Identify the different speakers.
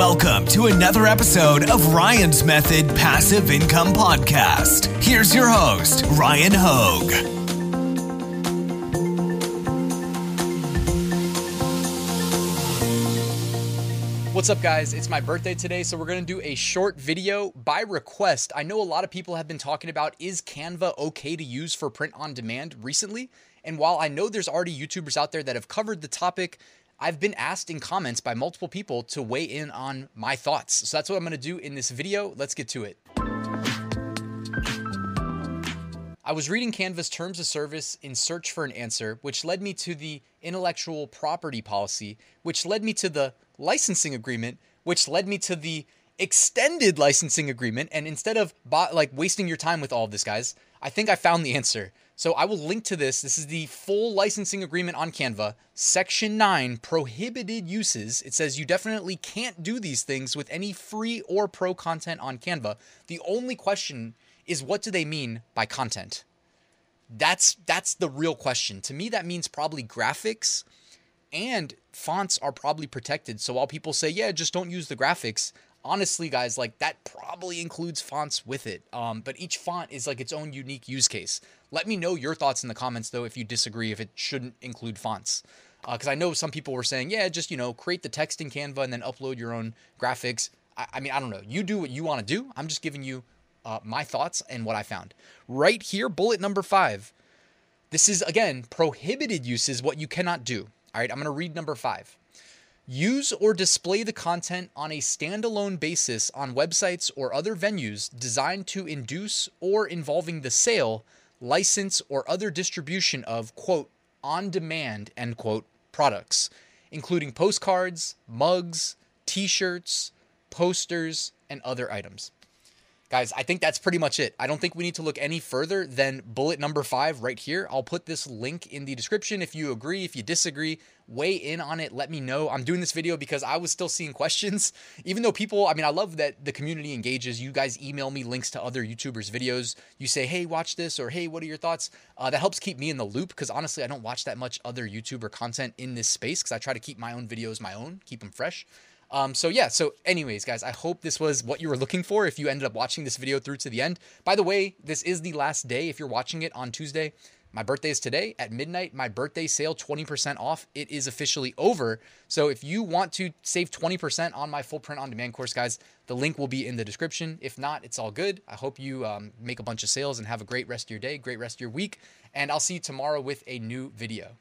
Speaker 1: Welcome to another episode of Ryan's Method Passive Income Podcast. Here's your host, Ryan Hogue.
Speaker 2: What's up, guys? It's my birthday today, so we're gonna do a short video by request. I know a lot of people have been talking about is Canva okay to use for print on demand recently? And while I know there's already YouTubers out there that have covered the topic, I've been asked in comments by multiple people to weigh in on my thoughts. So that's what I'm gonna do in this video. Let's get to it. I was reading Canva's terms of service in search for an answer, which led me to the intellectual property policy, which led me to the licensing agreement, which led me to the extended licensing agreement. And instead of like wasting your time with all of this, guys, I think I found the answer. So I will link to this. This is the full licensing agreement on Canva, section 9, prohibited uses. It says you definitely can't do these things with any free or pro content on Canva. The only question is what do they mean by content? That's that's the real question. To me that means probably graphics and fonts are probably protected. So while people say, "Yeah, just don't use the graphics," honestly, guys, like that probably includes fonts with it. Um, but each font is like its own unique use case. Let me know your thoughts in the comments, though, if you disagree, if it shouldn't include fonts. Because uh, I know some people were saying, yeah, just, you know, create the text in Canva and then upload your own graphics. I, I mean, I don't know. You do what you want to do. I'm just giving you uh, my thoughts and what I found. Right here, bullet number five. This is, again, prohibited uses, what you cannot do. All right, I'm going to read number five. Use or display the content on a standalone basis on websites or other venues designed to induce or involving the sale license, or other distribution of, quote, on demand, end quote, products, including postcards, mugs, t shirts, posters, and other items. Guys, I think that's pretty much it. I don't think we need to look any further than bullet number five right here. I'll put this link in the description. If you agree, if you disagree, weigh in on it. Let me know. I'm doing this video because I was still seeing questions. Even though people, I mean, I love that the community engages. You guys email me links to other YouTubers' videos. You say, hey, watch this, or hey, what are your thoughts? Uh, that helps keep me in the loop because honestly, I don't watch that much other YouTuber content in this space because I try to keep my own videos my own, keep them fresh. Um, so yeah, so anyways, guys, I hope this was what you were looking for if you ended up watching this video through to the end. By the way, this is the last day if you're watching it on Tuesday. My birthday is today at midnight. My birthday sale, 20% off. It is officially over. So if you want to save 20% on my full print on demand course, guys, the link will be in the description. If not, it's all good. I hope you um, make a bunch of sales and have a great rest of your day, great rest of your week. And I'll see you tomorrow with a new video.